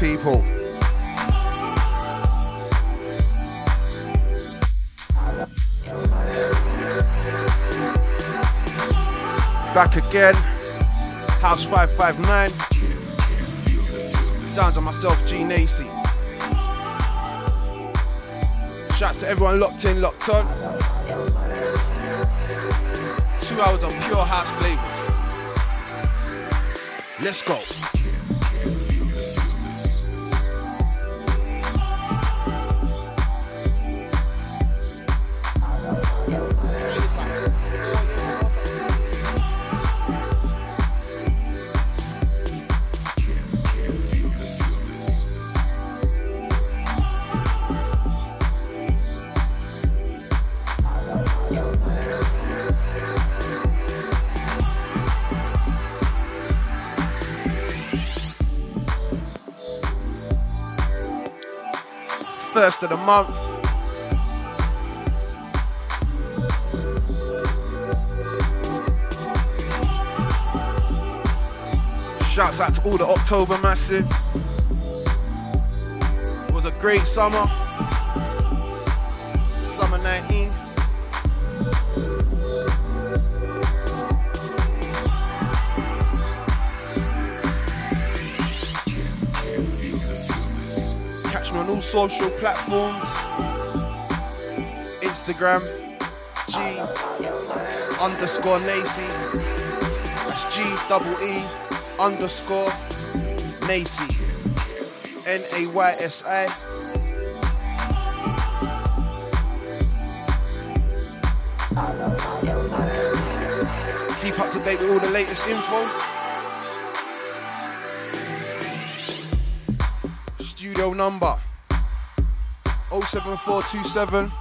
People. Back again. House 559. Sounds of myself, Gee Naysi. Shouts to everyone locked in, locked on. Two hours of pure house flavor. Let's go. First of the month. Shouts out to all the October massive. It was a great. Summer social platforms. Instagram, G underscore Naysi. That's G double E underscore Naysi. N A Y S I. Keep up to date with all the latest info. Studio number 07427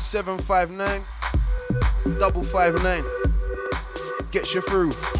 759 559. Gets you through.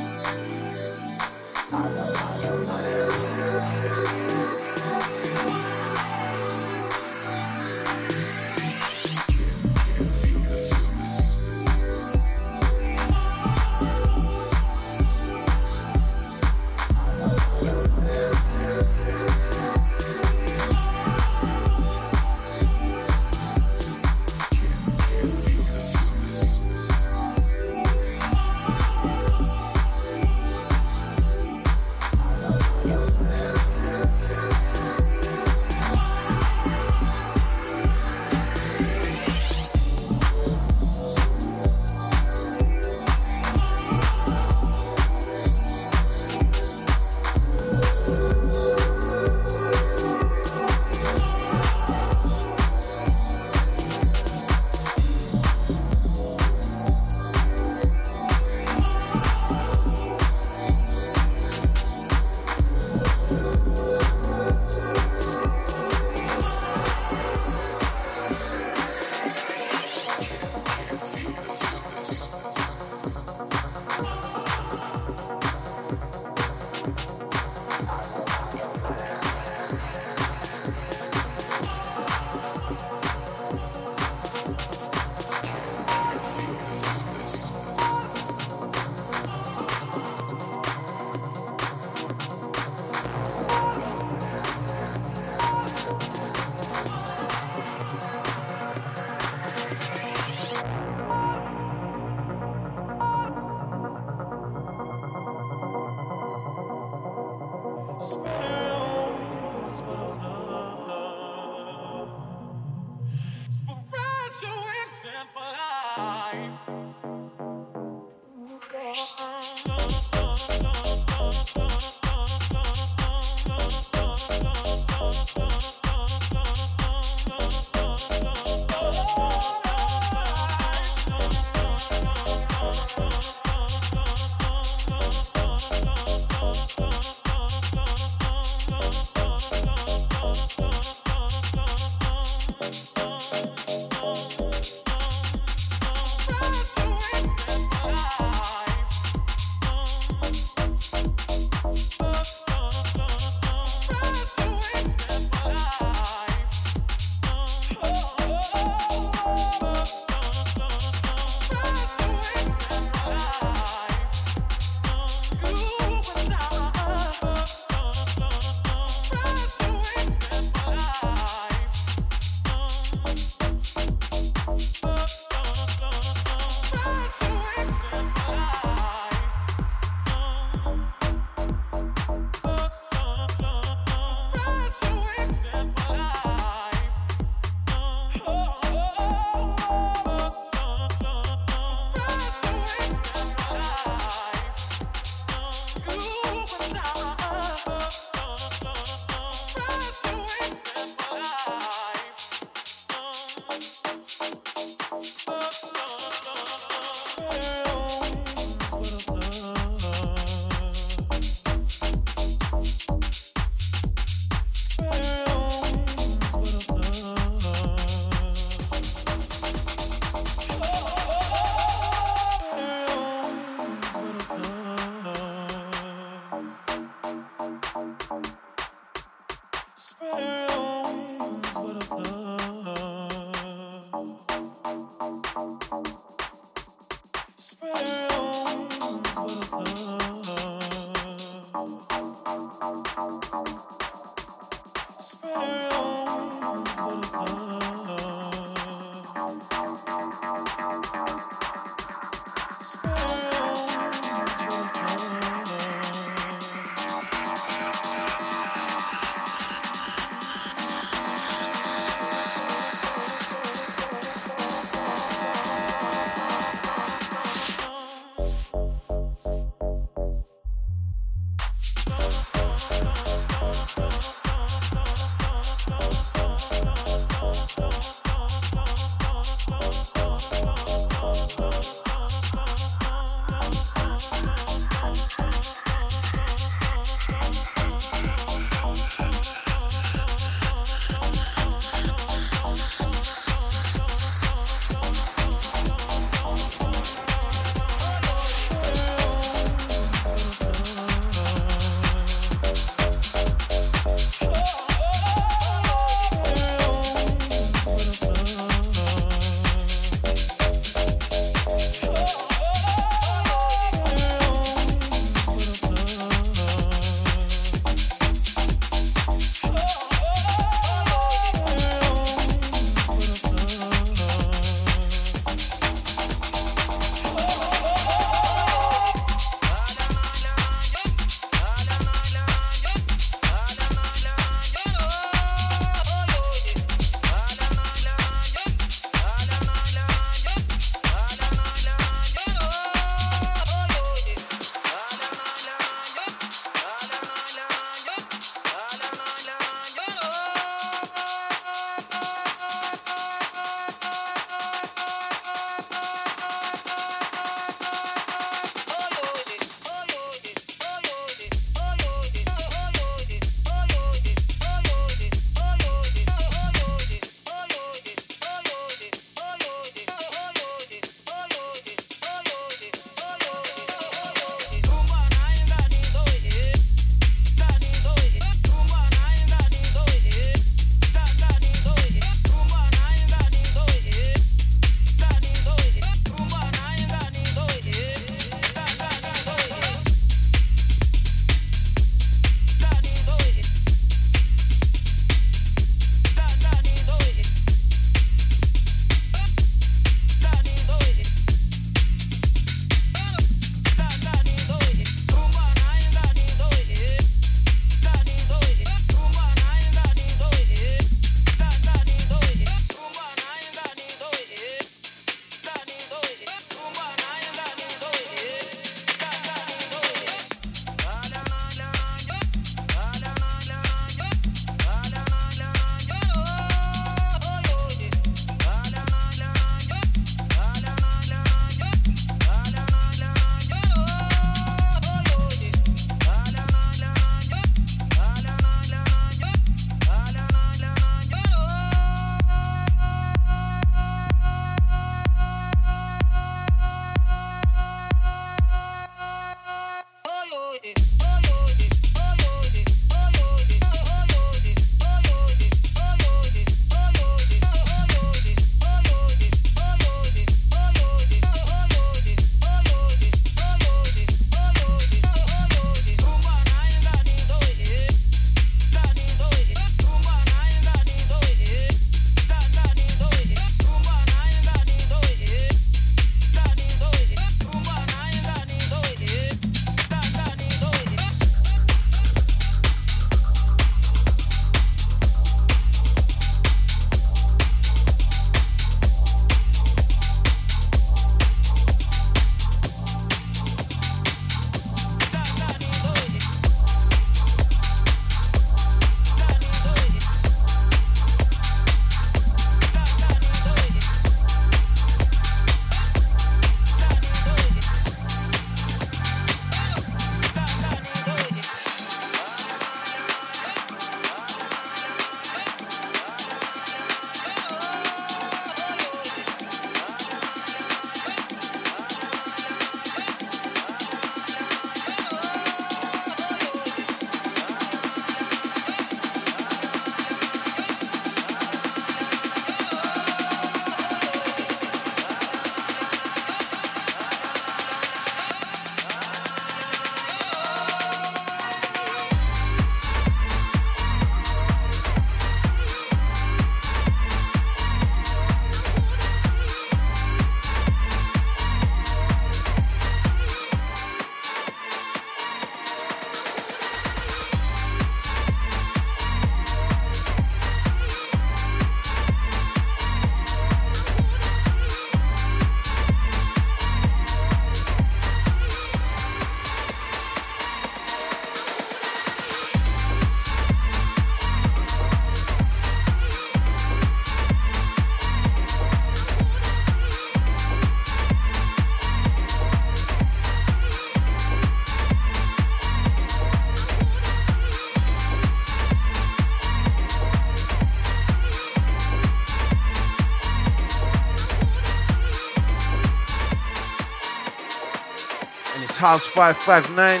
House 559.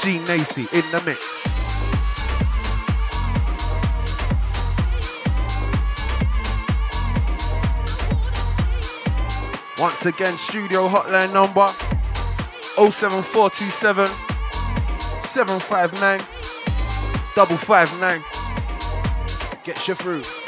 Gee Naysi in the mix. Once again, studio hotline number 07427 759 559. Get you through.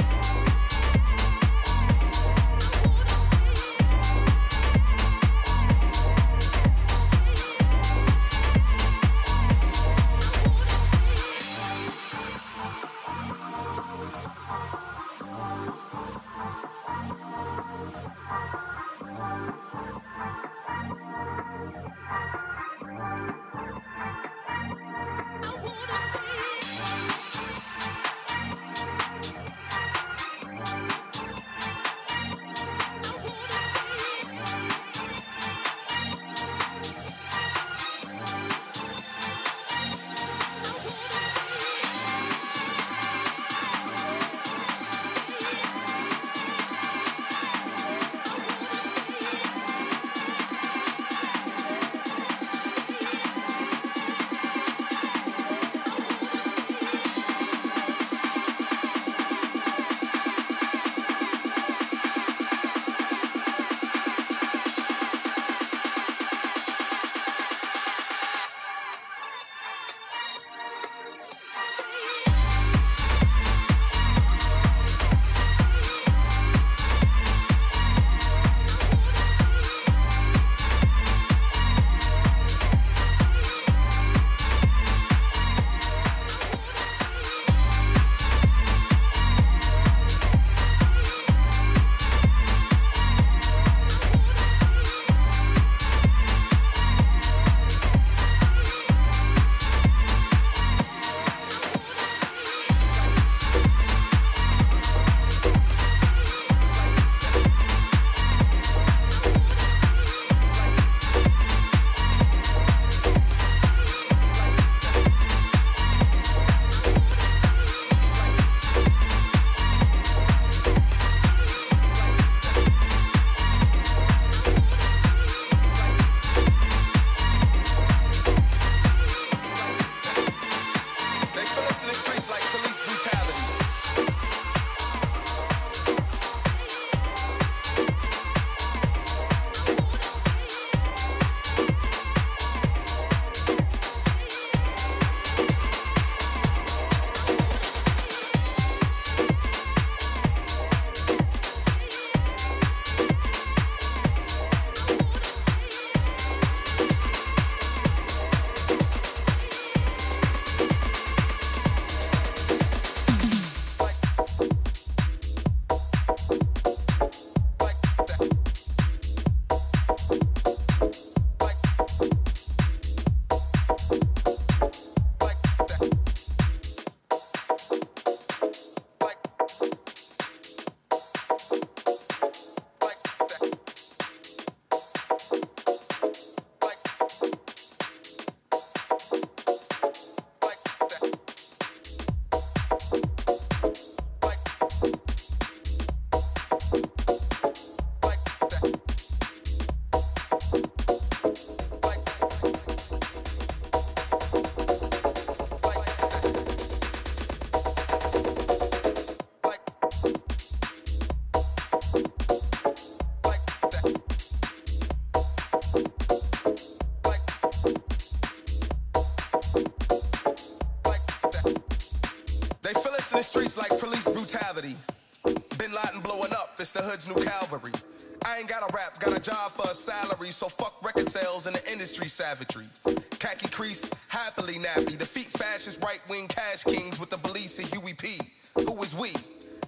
It's the hood's new cavalry. I ain't got a rap, got a job for a salary, so fuck record sales and the industry savagery. Khaki crease, happily nappy. Defeat fascist right wing cash kings with the police and Huey P. Who is we?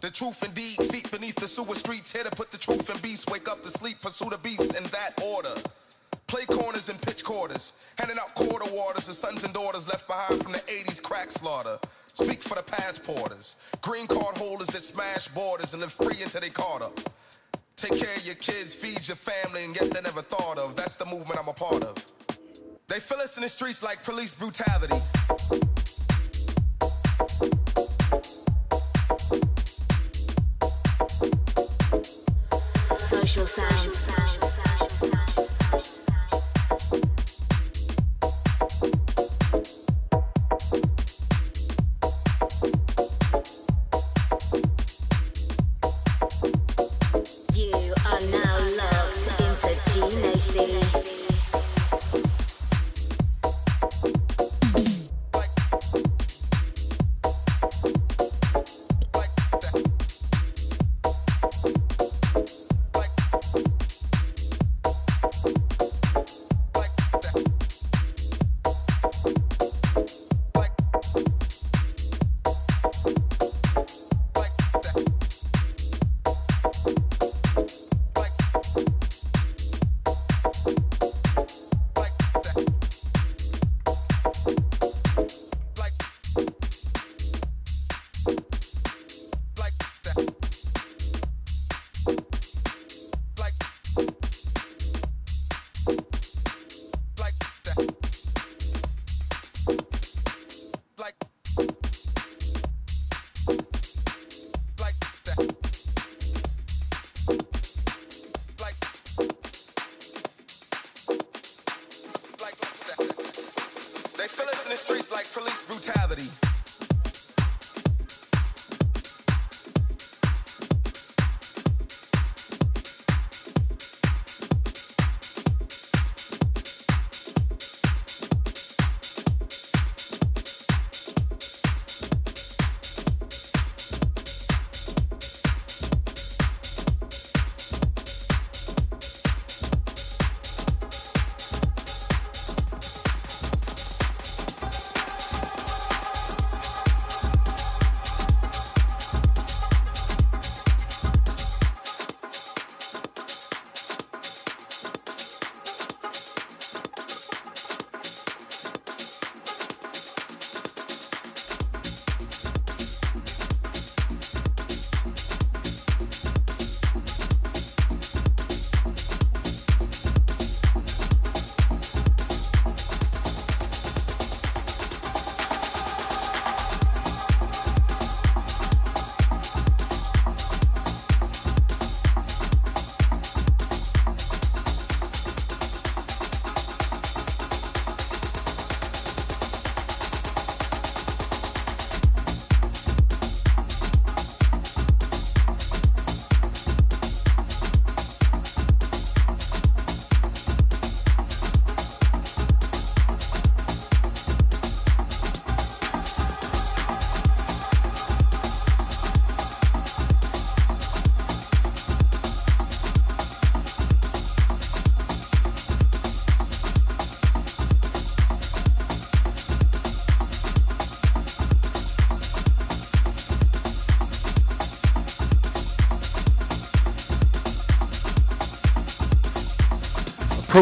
The truth indeed, feet beneath the sewer streets, here to put the truth in beast. Wake up to sleep, pursue the beast in that order. Play corners and pitch quarters, handing out quarter waters to sons and daughters left behind from the 80s crack slaughter. Green card holders that smash borders and live free until they caught up. Take care of your kids, feed your family, and yet they never thought of. That's the movement I'm a part of. They fill us in the streets like police brutality. Social sounds.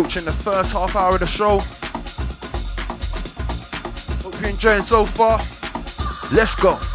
Approaching the first half hour of the show. Hope you're enjoying so far. Let's go.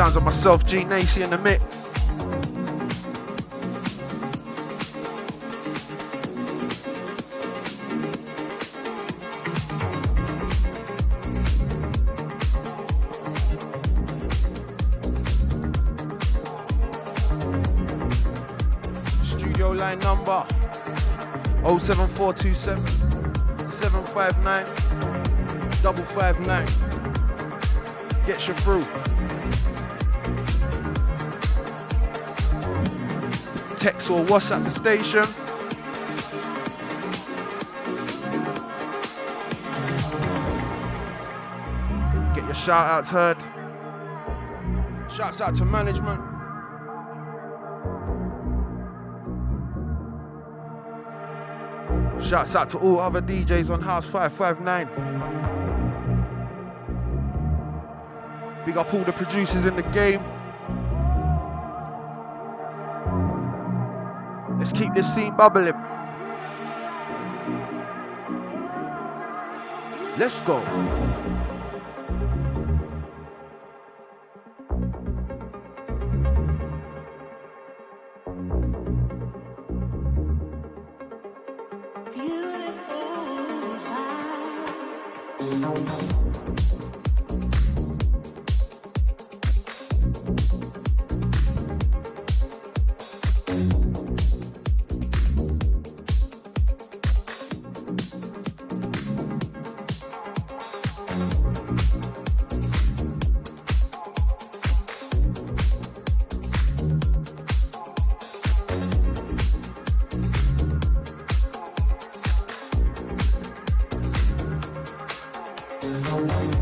Sounds of myself, Gee Naysi in the mix. Studio line number 07427 759 559. Gets you through. Text or WhatsApp the station. Get your shout outs heard. Shouts out to management. Shouts out to all other DJs on House 559. Big up all the producers in the game. This scene bubbling. Let's go. Feel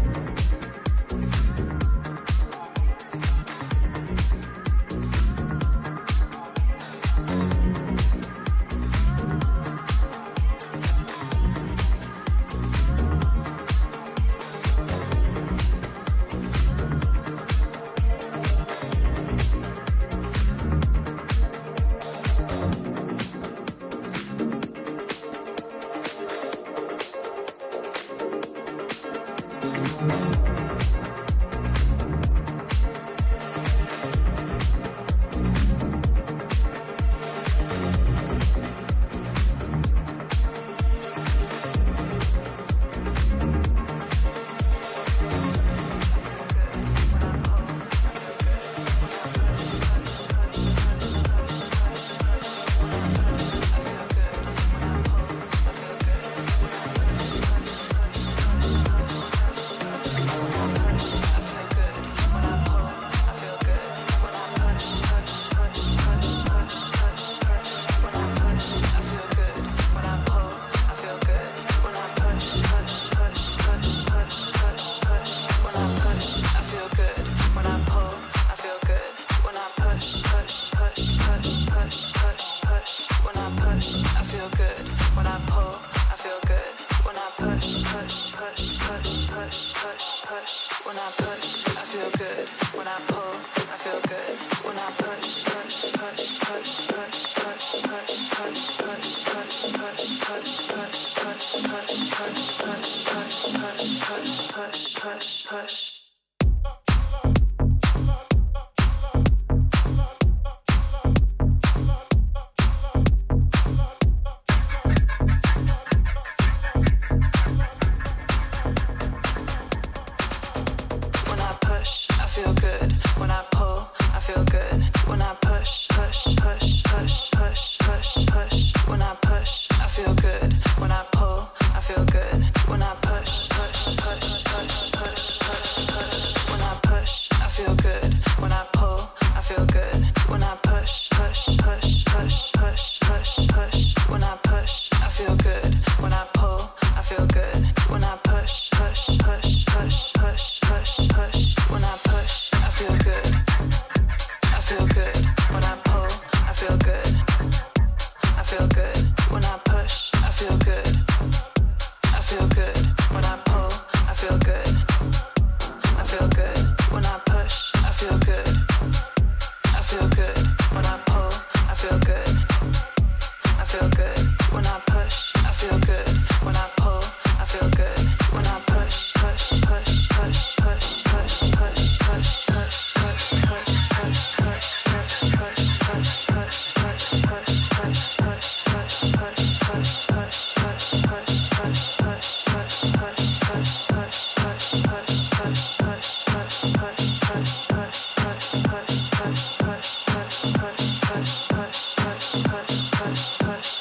hush.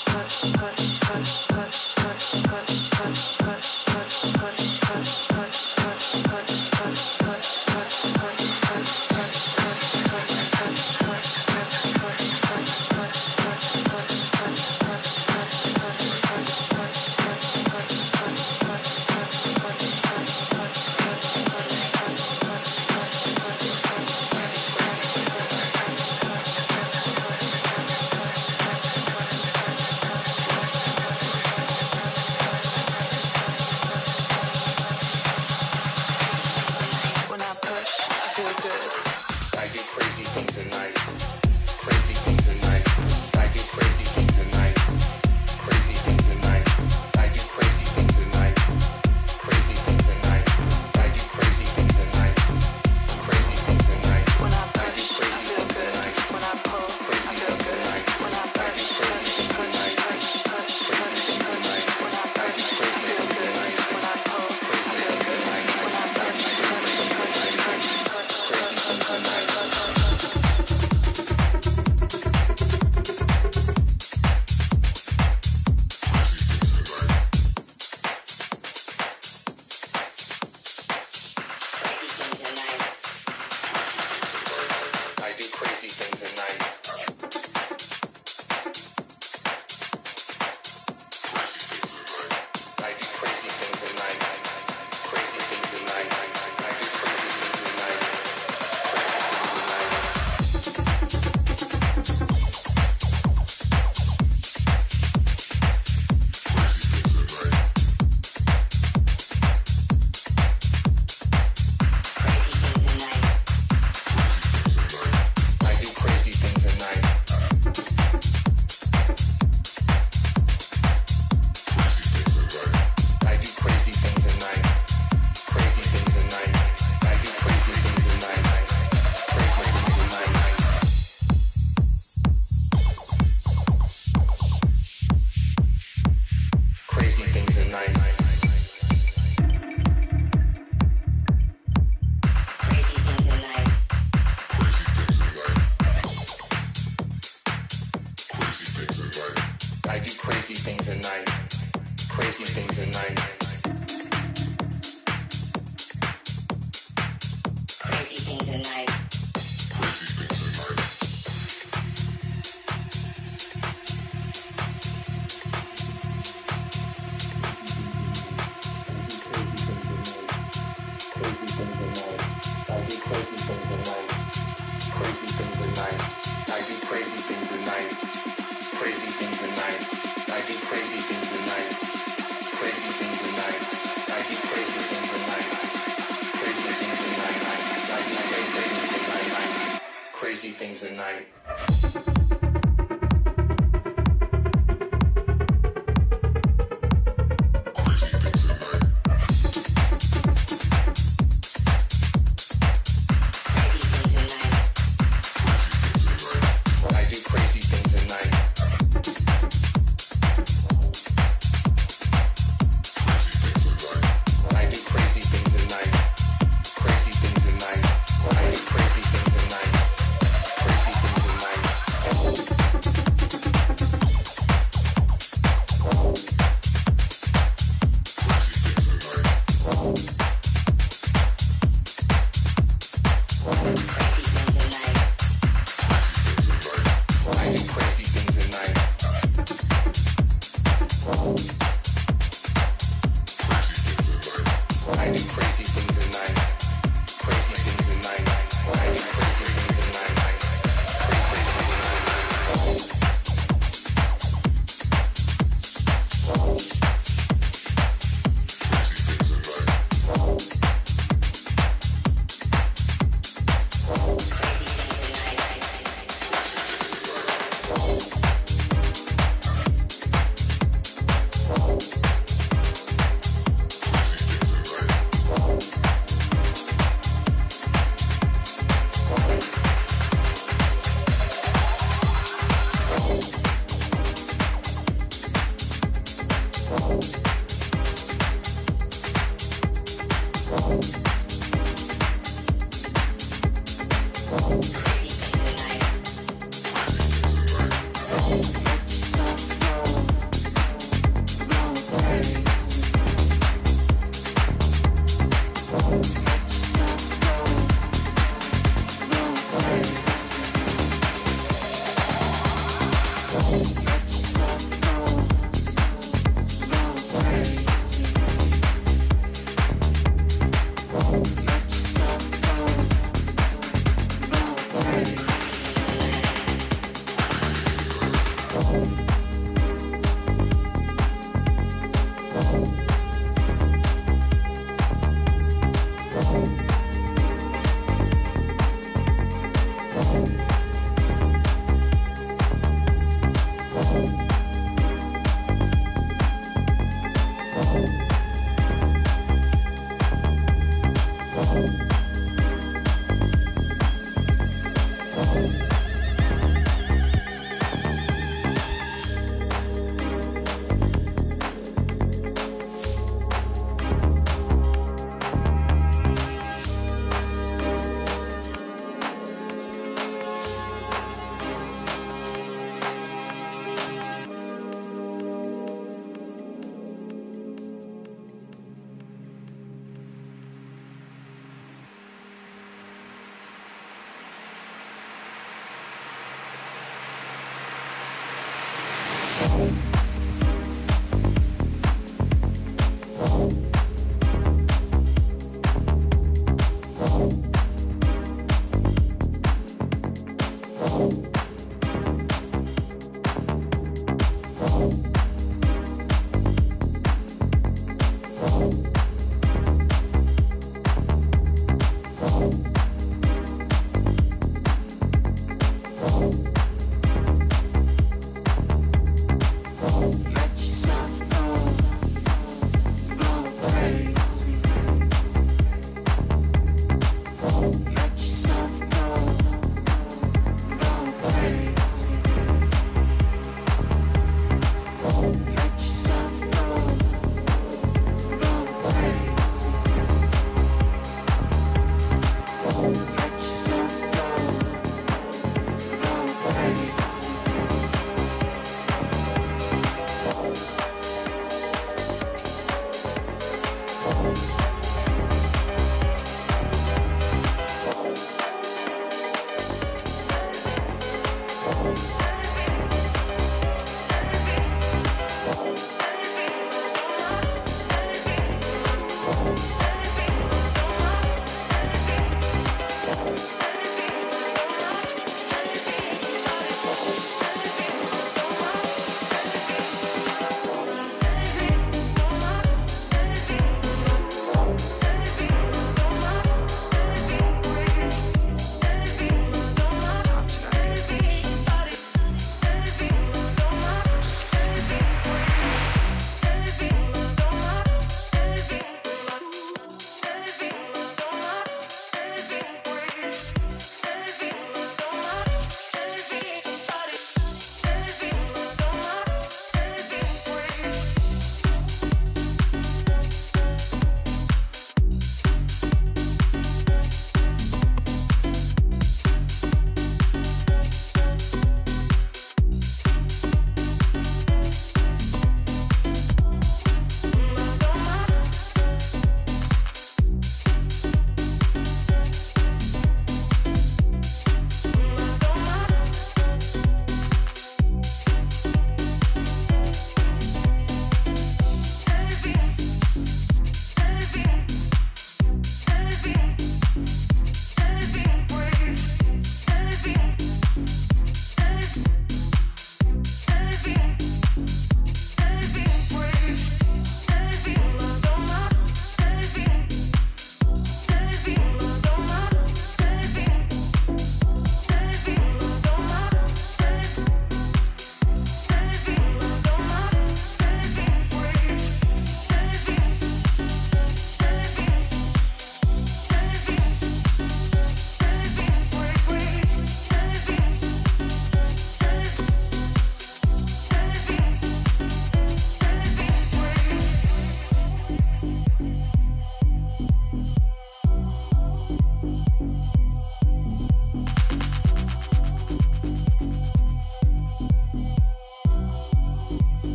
Let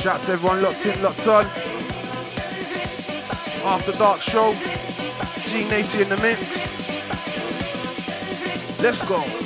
Shouts to everyone locked in, locked on. After Dark Show. Gee Naysi in the mix. Let's go.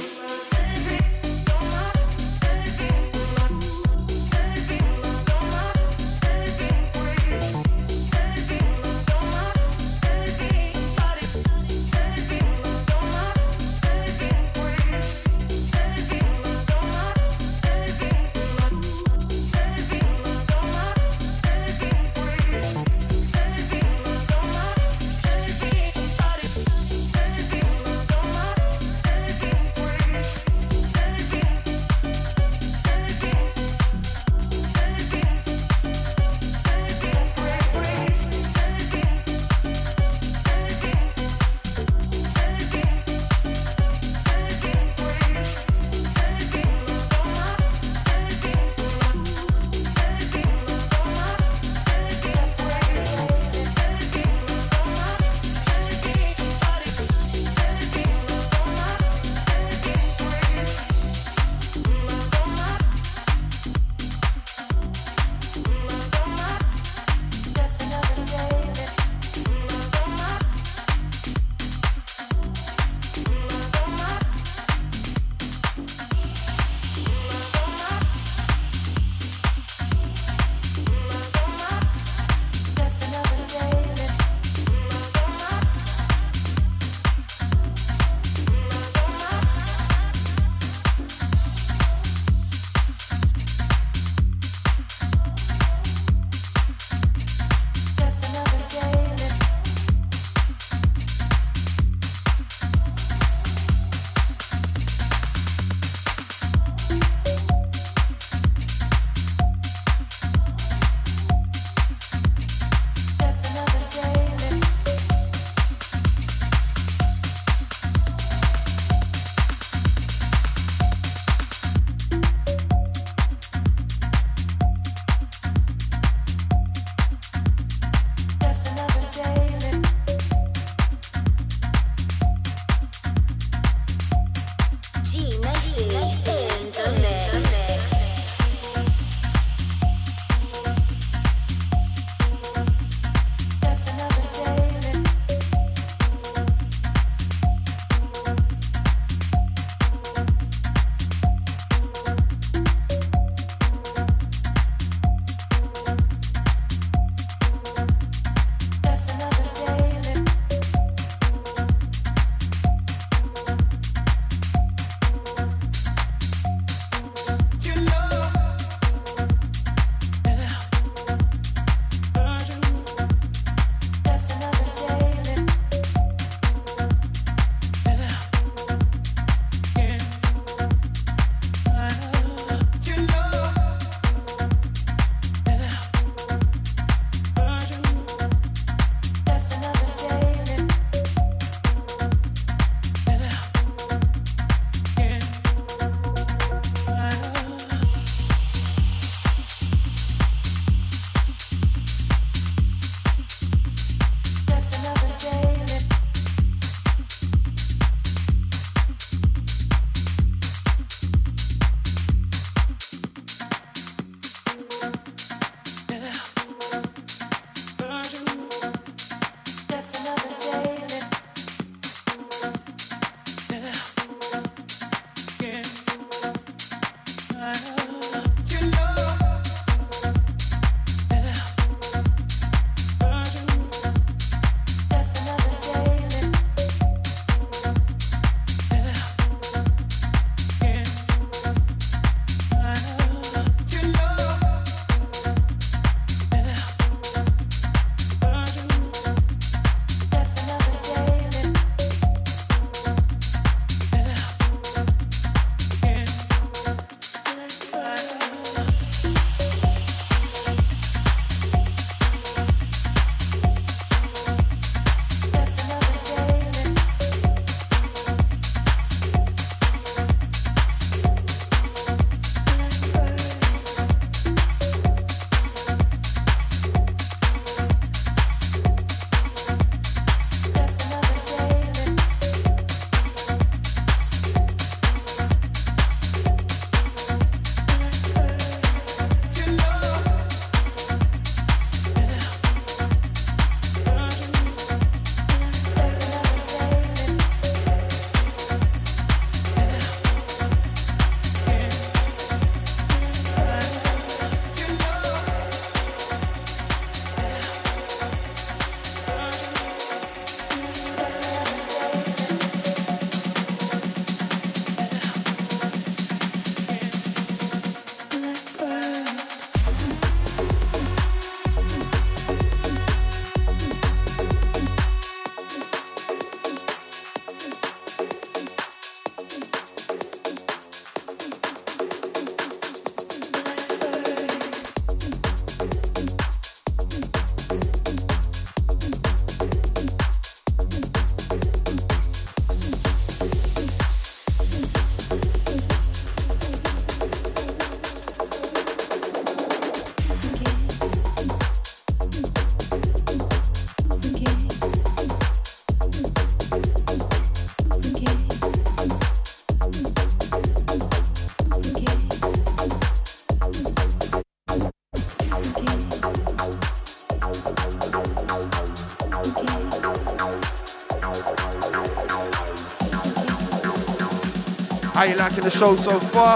Liking the show so far?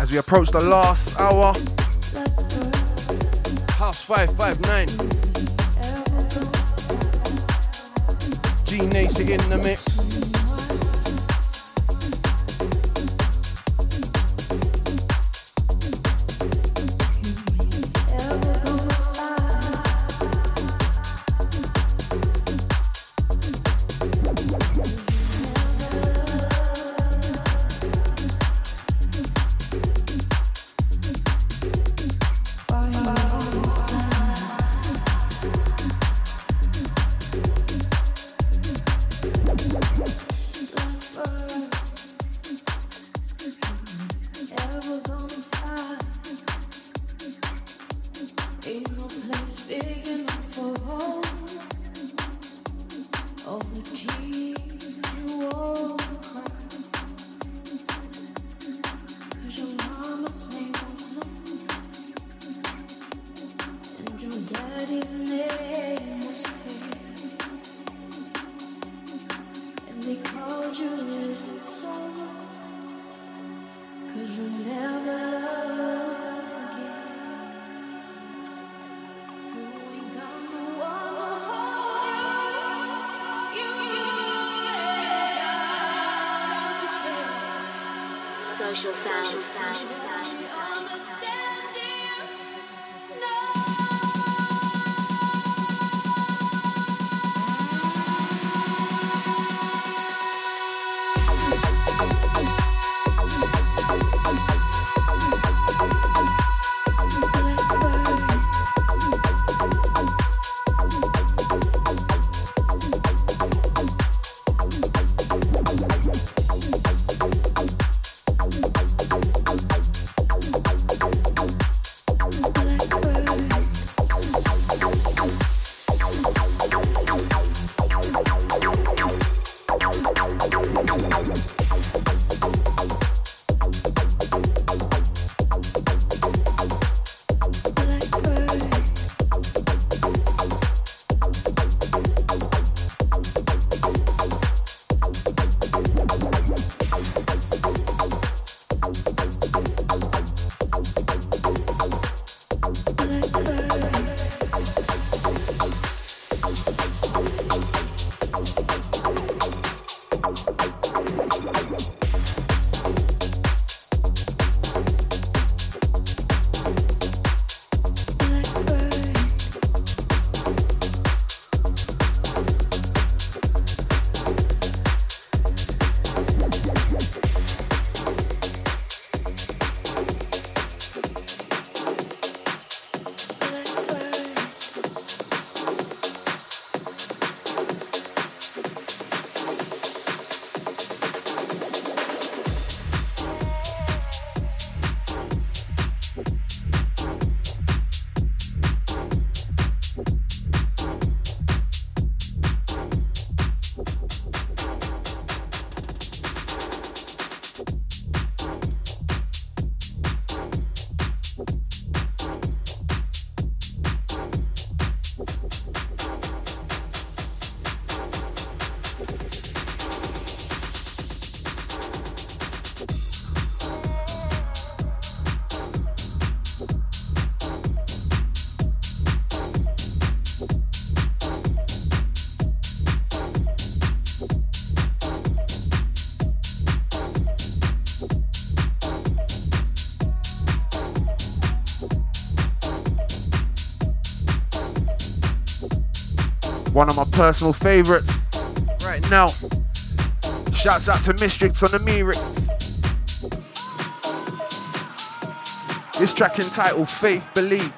As we approach the last hour, House 559. Gee Naysi in the mix. One of my personal favorites right now. Shouts out to Mistrix on the remix. This track entitled Faith Believe.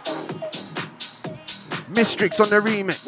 Mistrix on the remix.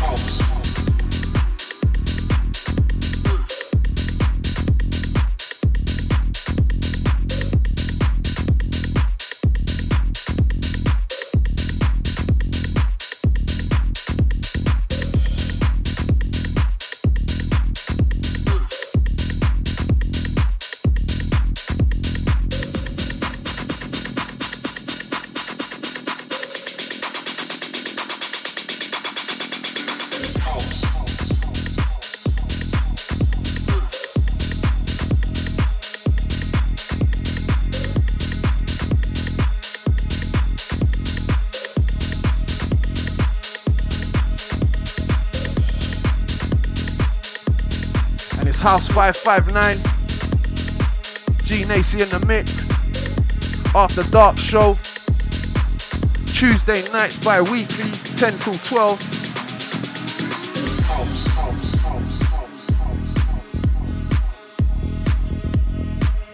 House 559. Gee Naysi in the mix. After Dark Show. Tuesday nights bi weekly, 10 till 12.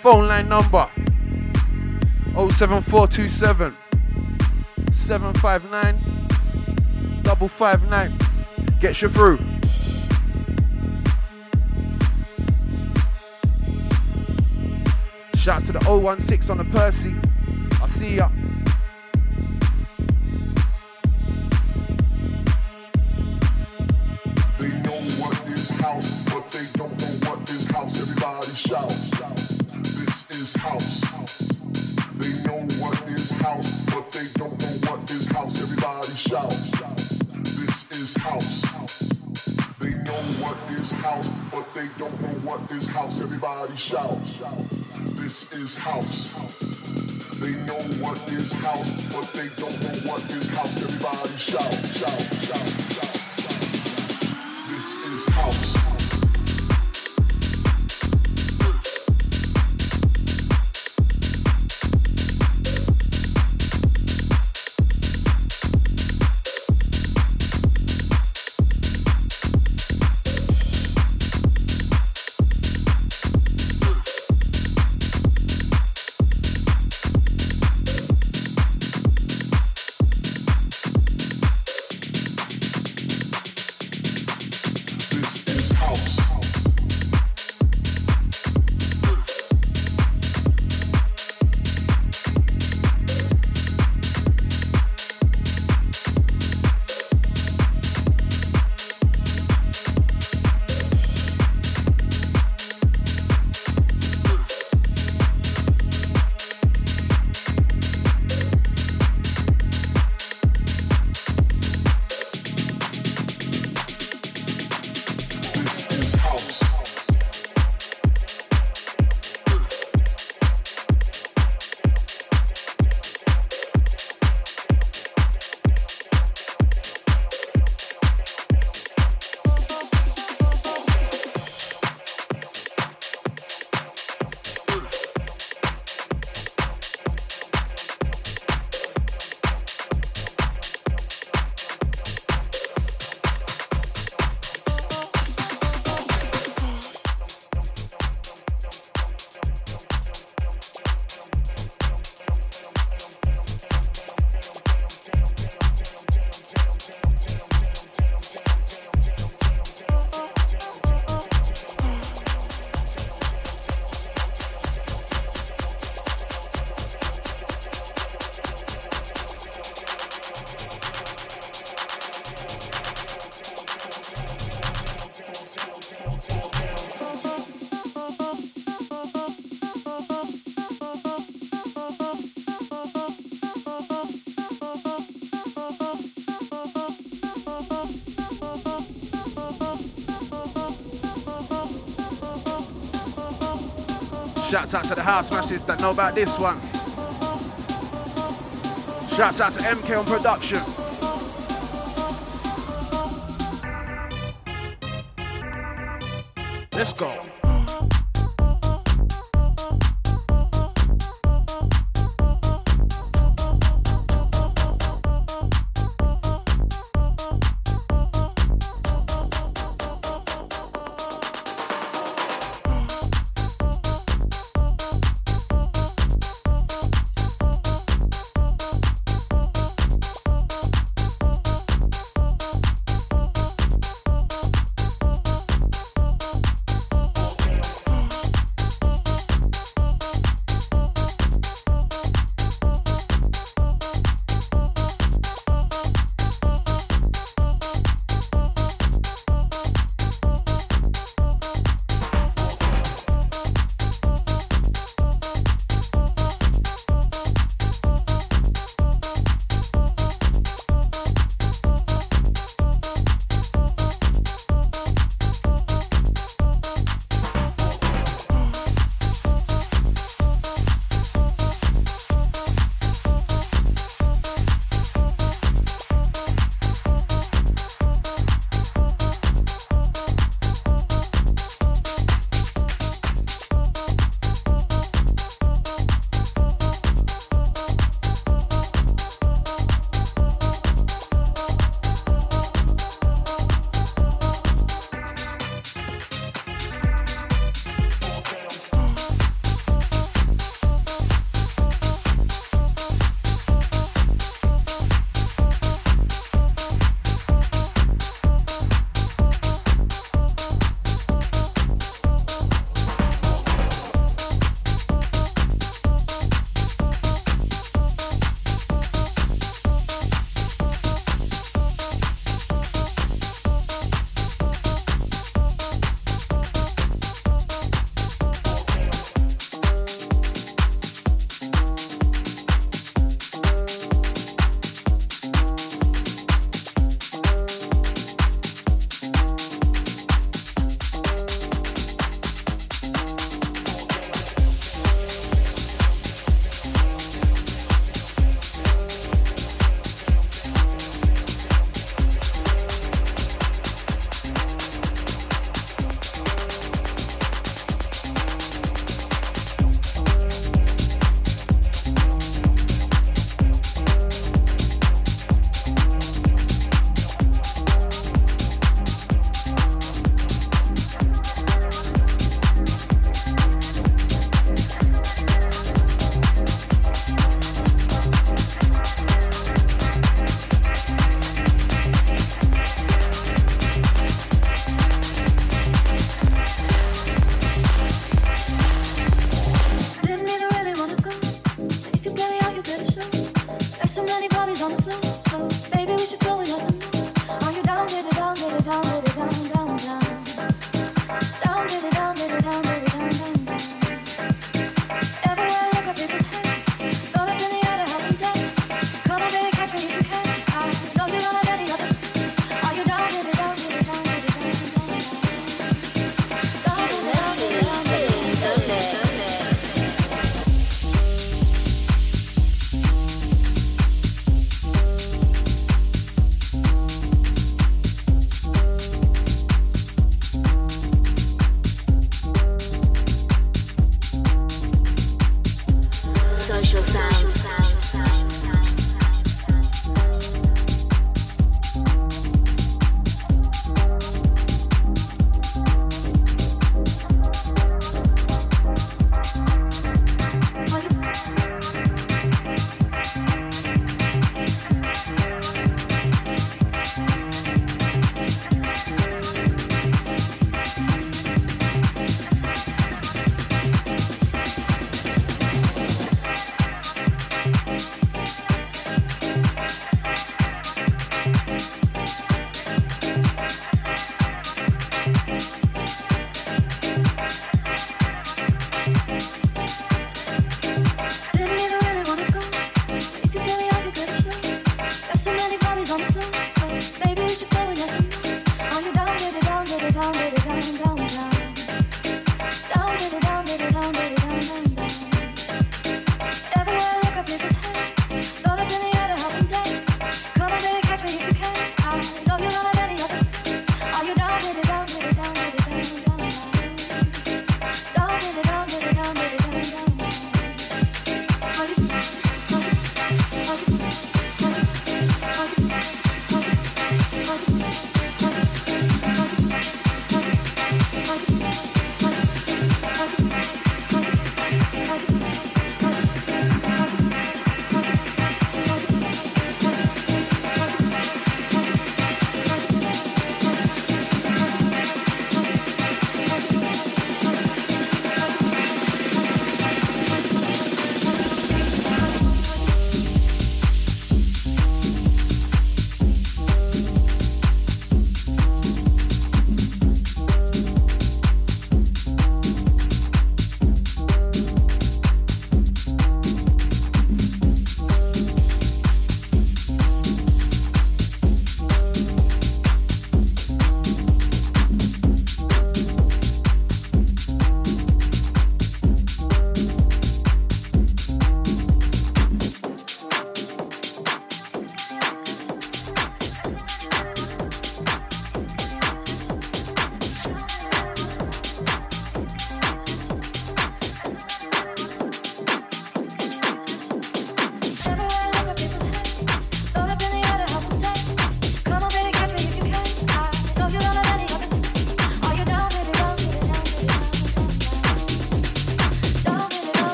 Phone line number 07427 759 559. Gets you through. Shouts to the 016 on the Percy. I'll see ya. They know what is house, but they don't know what is house. Everybody shout. This is house. They know what is house, but they don't know what is house. Everybody shout. This is house. They know what is house, but they don't know what is house. Everybody shout is house. They know what is house, but they don't know what is house. Everybody shout, shout, shout, shout. Shouts out to the house masses that know about this one. Shouts out to MK on production. Let's go.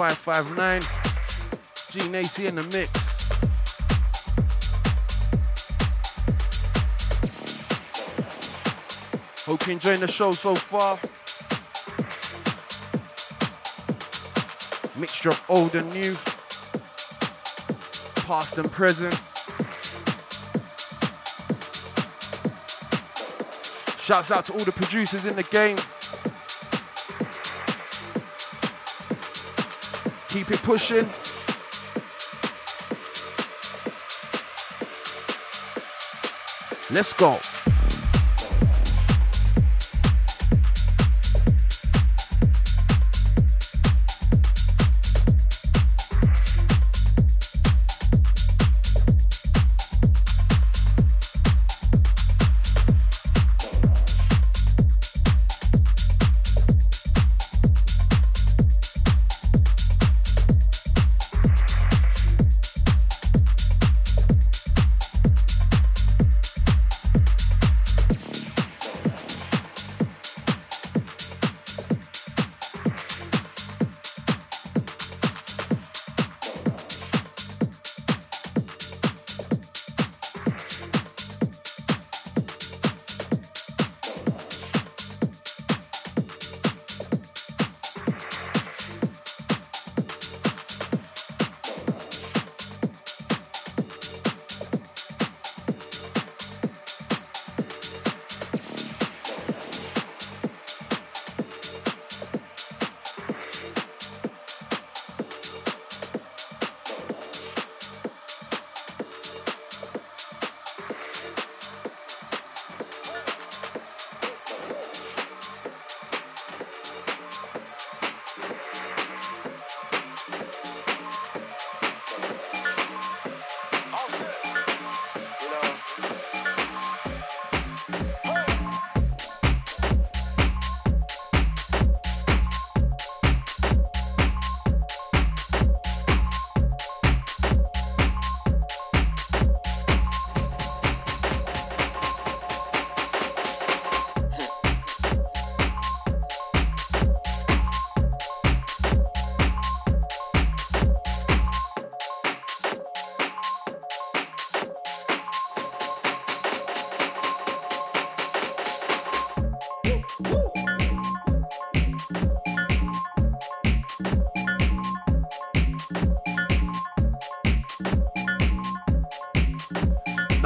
559. Gee Naysi in the mix. Hope you're enjoying the show so far. Mixture of old and new, past and present. Shouts out to all the producers in the game. Keep it pushing. Let's go.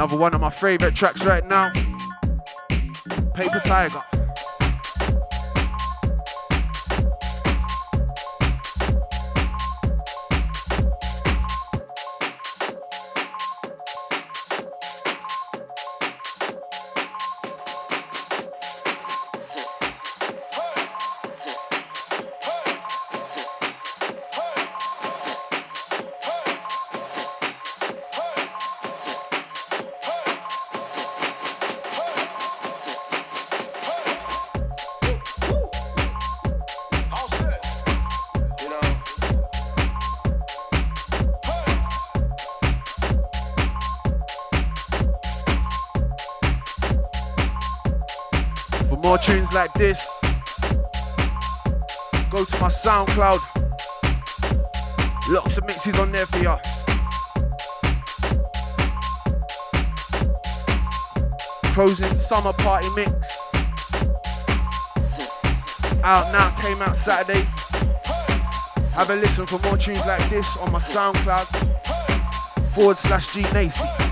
Another one of my favorite tracks right now. Paper Tiger. Closing summer party mix. Out now, came out Saturday. Have a listen for more tunes like this on my SoundCloud forward slash Gee Naysi.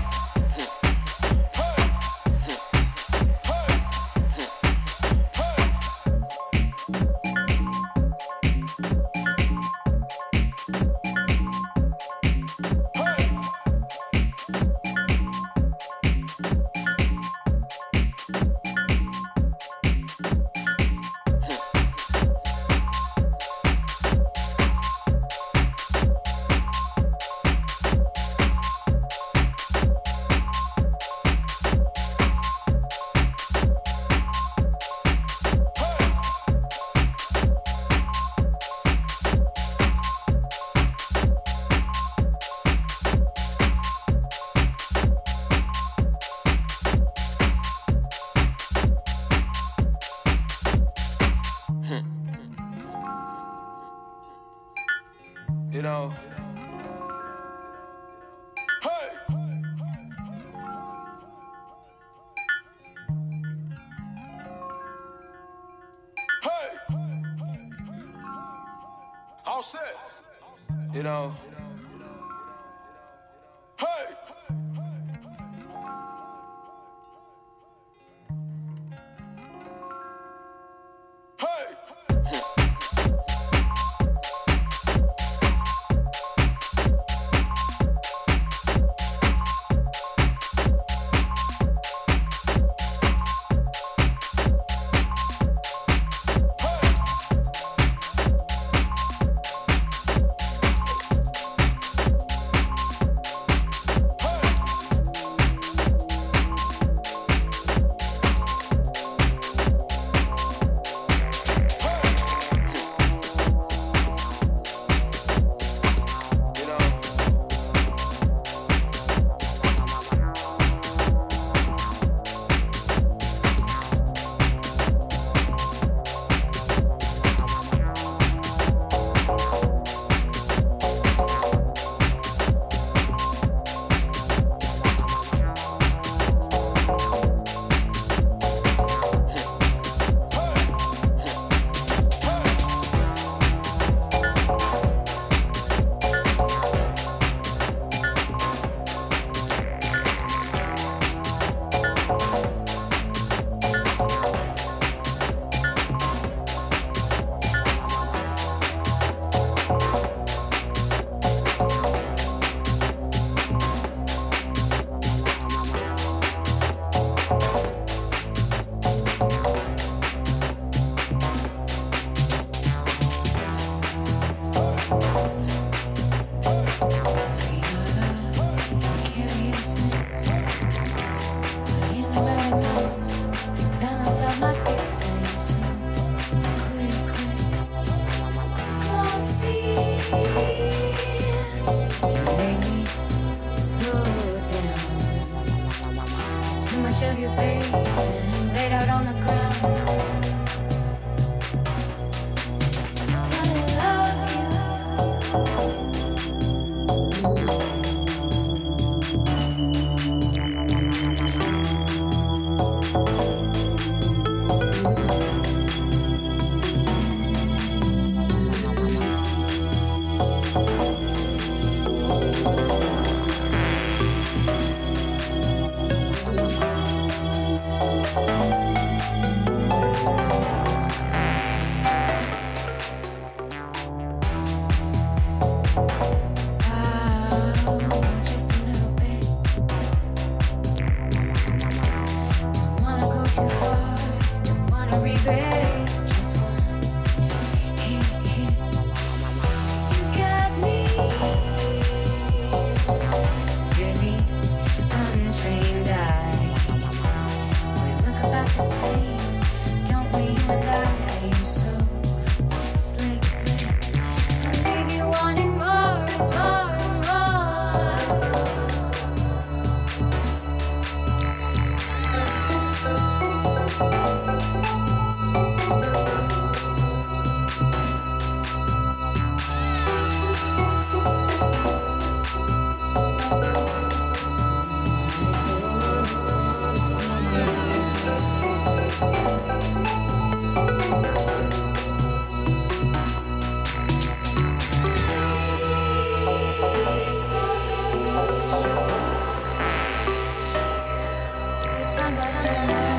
Música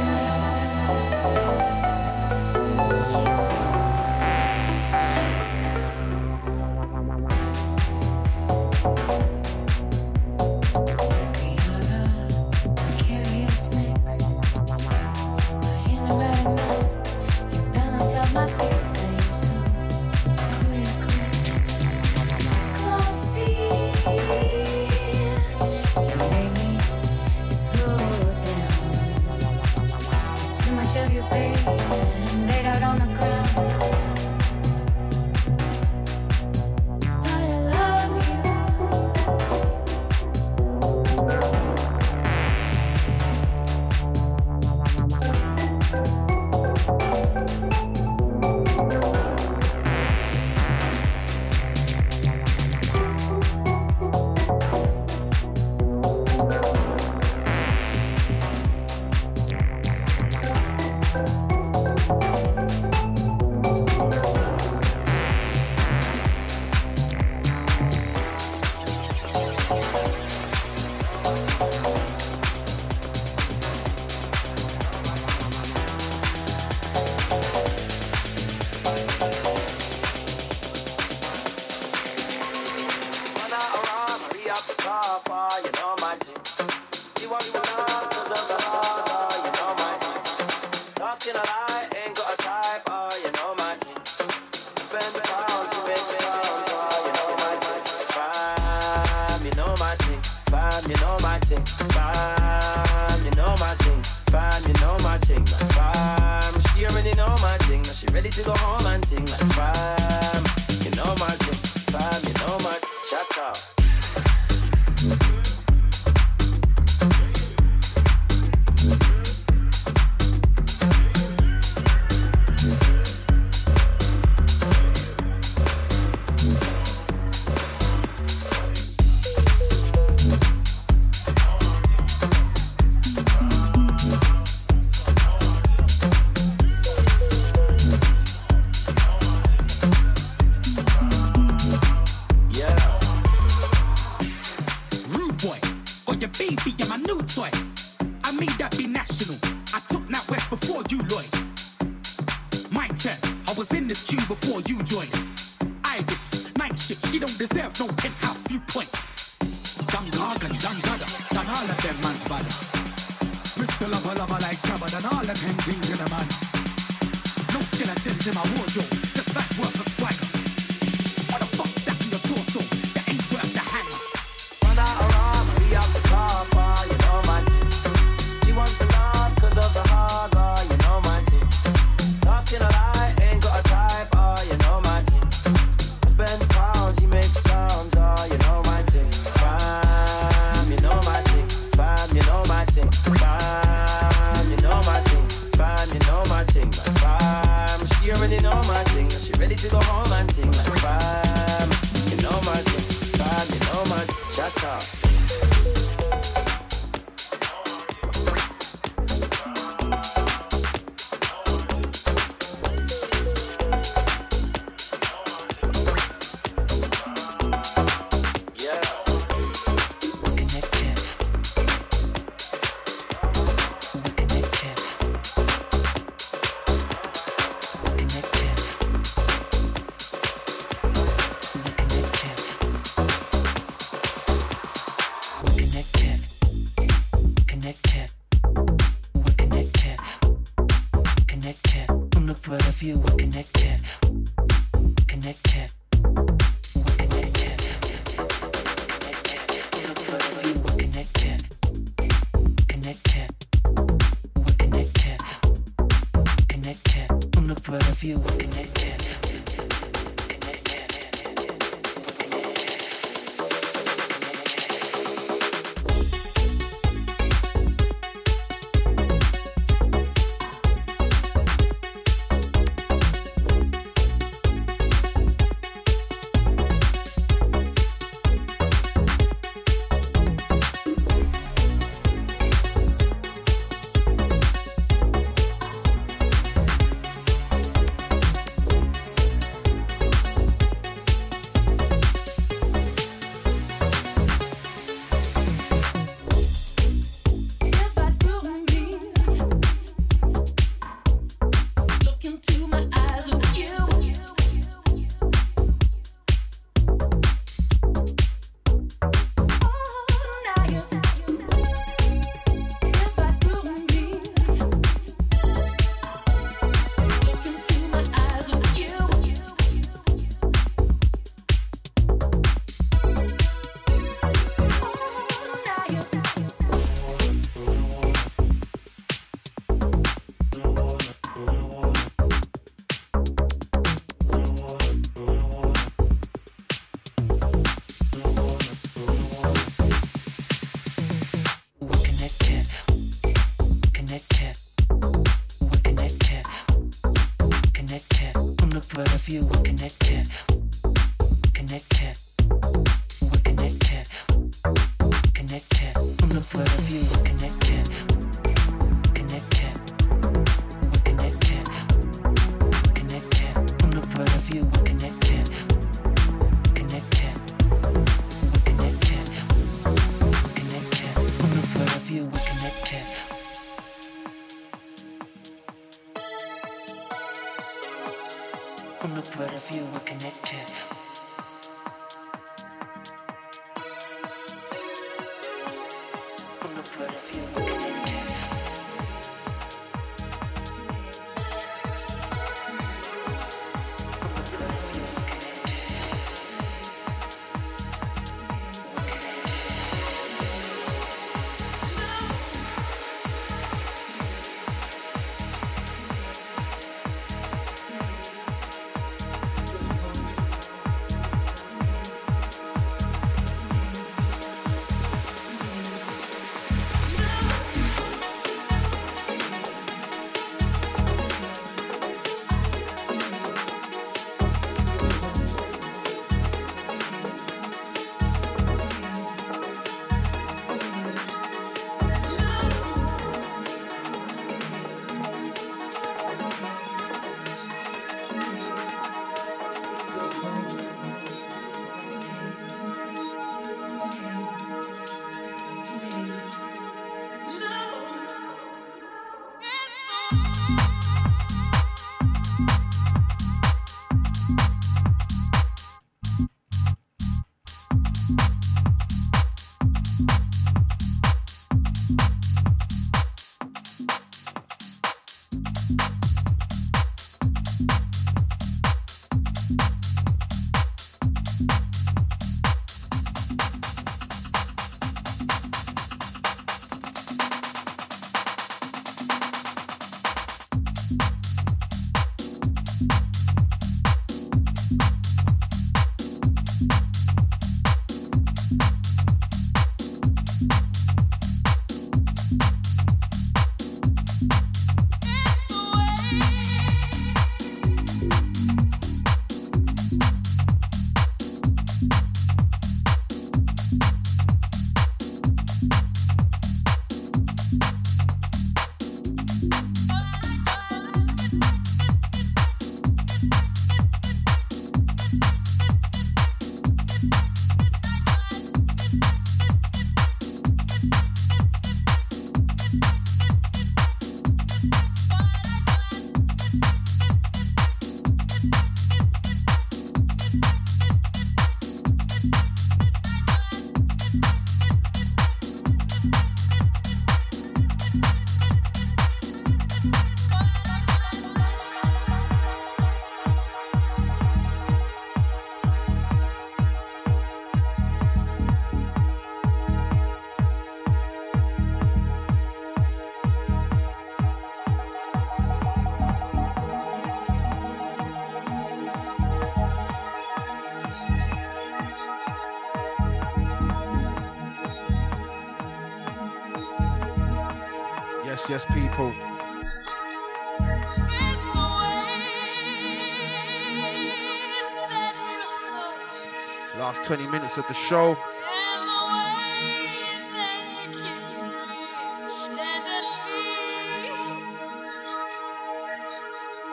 20 minutes of the show.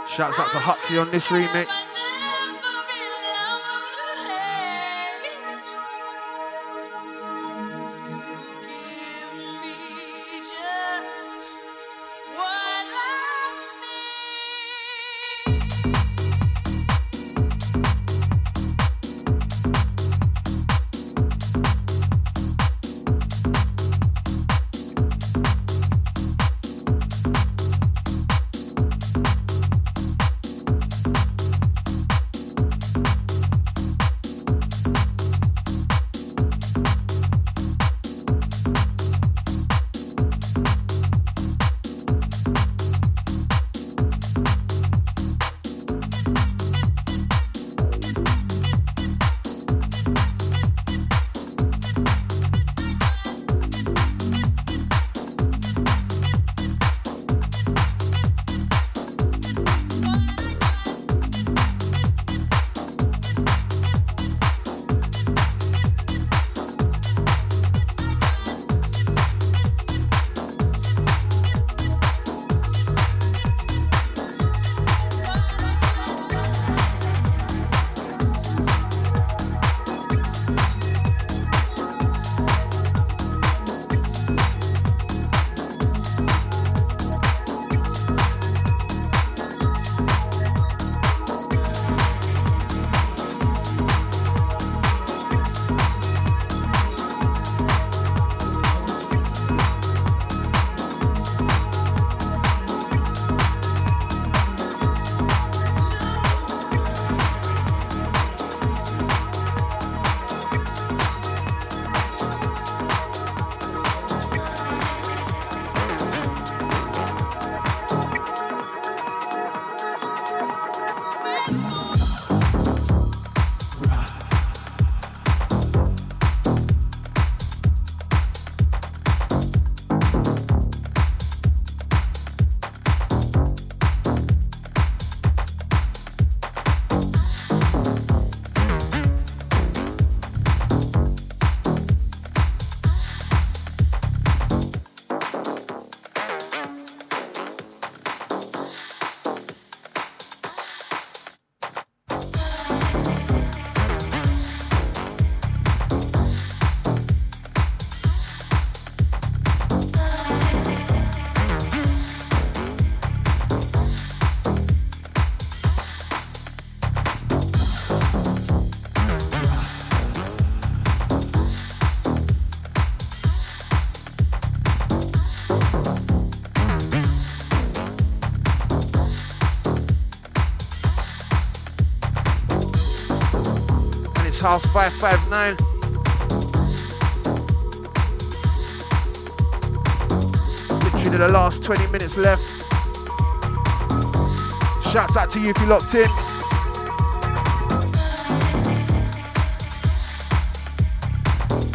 Shouts out to Huxley on this remix. House 559. Literally the last 20 minutes left. Shouts out to you if you locked in.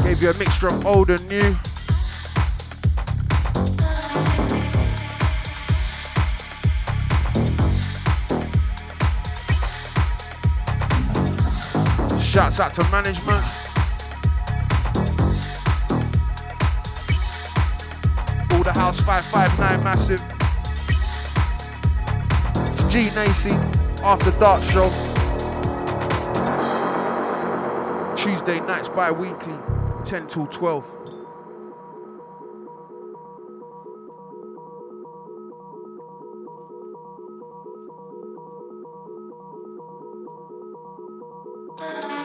Gave you a mixture of old and new. Shouts out to management. All the House 559 massive. It's Gee Naysi after dark show. Tuesday nights bi weekly, 10 till 12. Last 10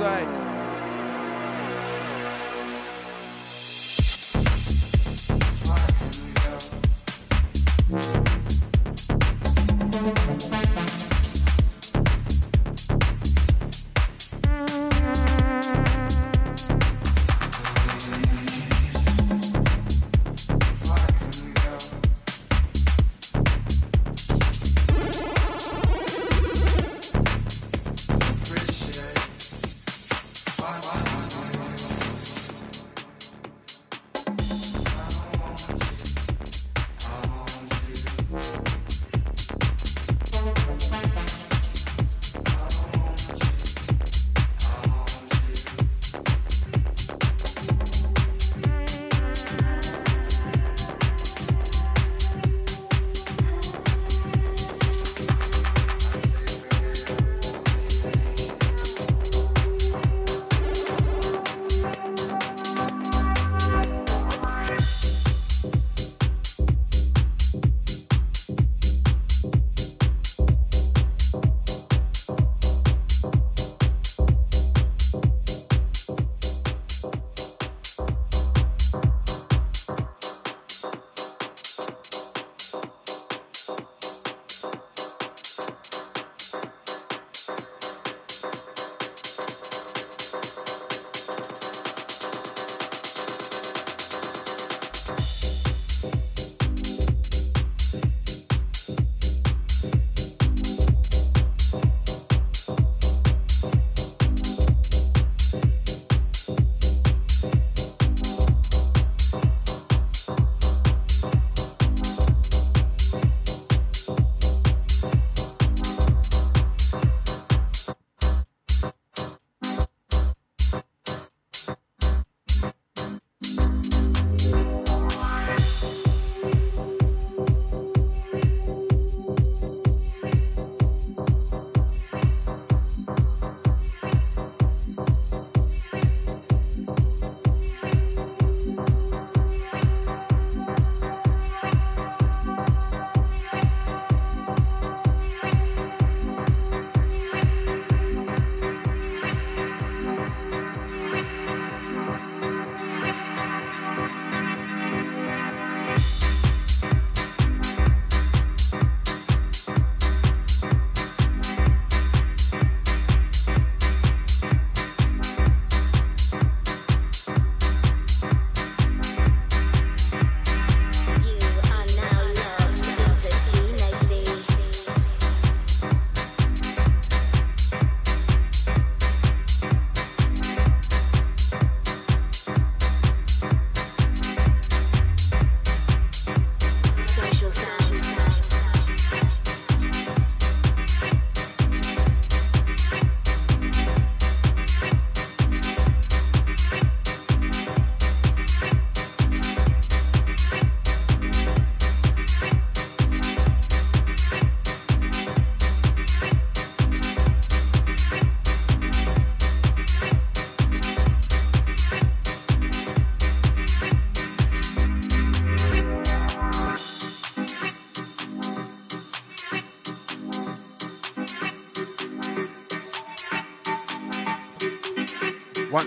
minutes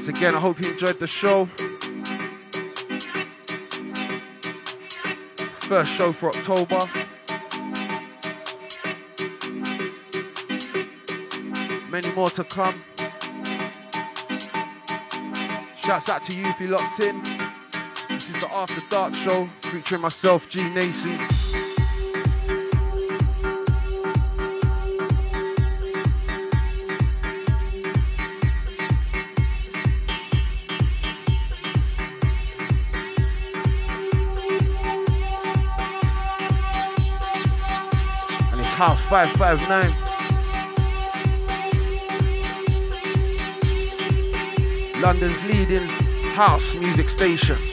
Once again, I hope you enjoyed the show. First show for October. Many more to come. Shouts out to you if you locked in. This is the After Dark show featuring myself, Gee Naysi. House 559. London's leading house music station.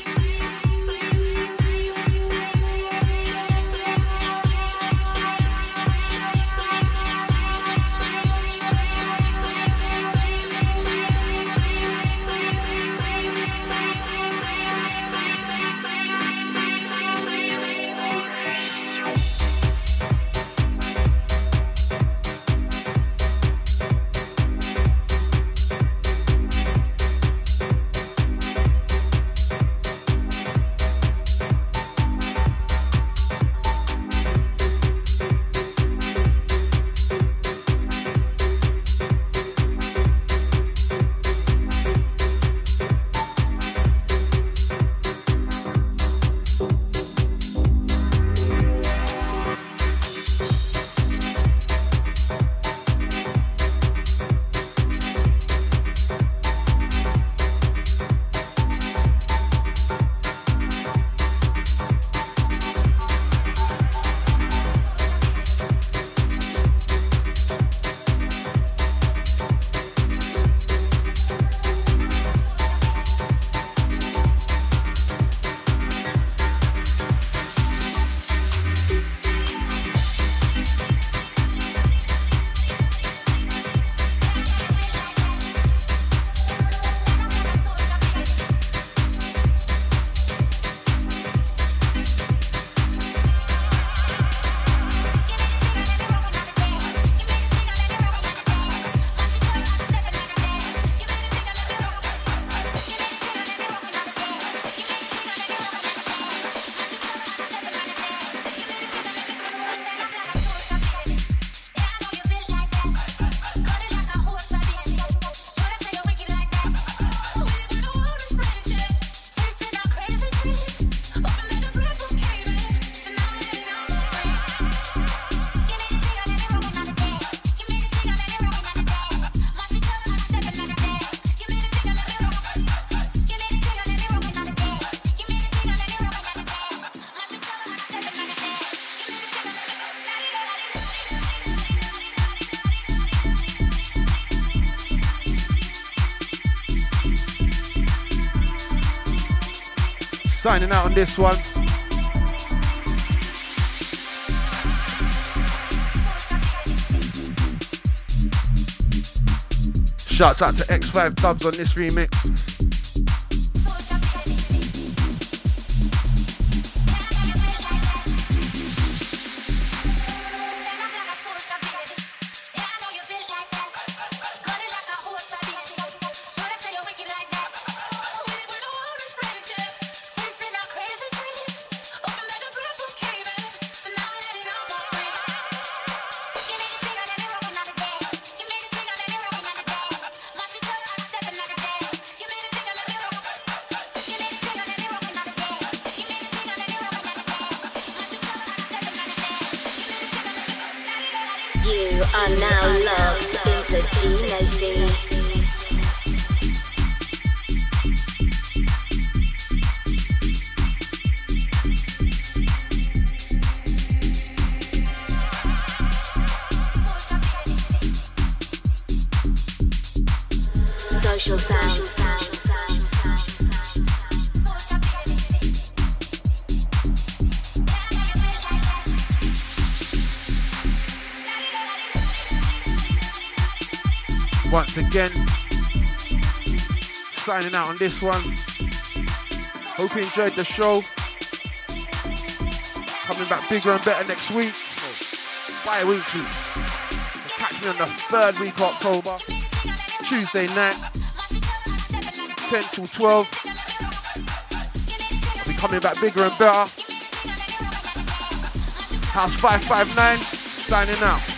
Signing out on this one. Shouts out to X5 Dubs on this remix. This one. Hope you enjoyed the show. Coming back bigger and better next week. Bi-weekly. Catch me on the third week of October. Tuesday night. 10 till 12. I'll be coming back bigger and better. House 559, signing out.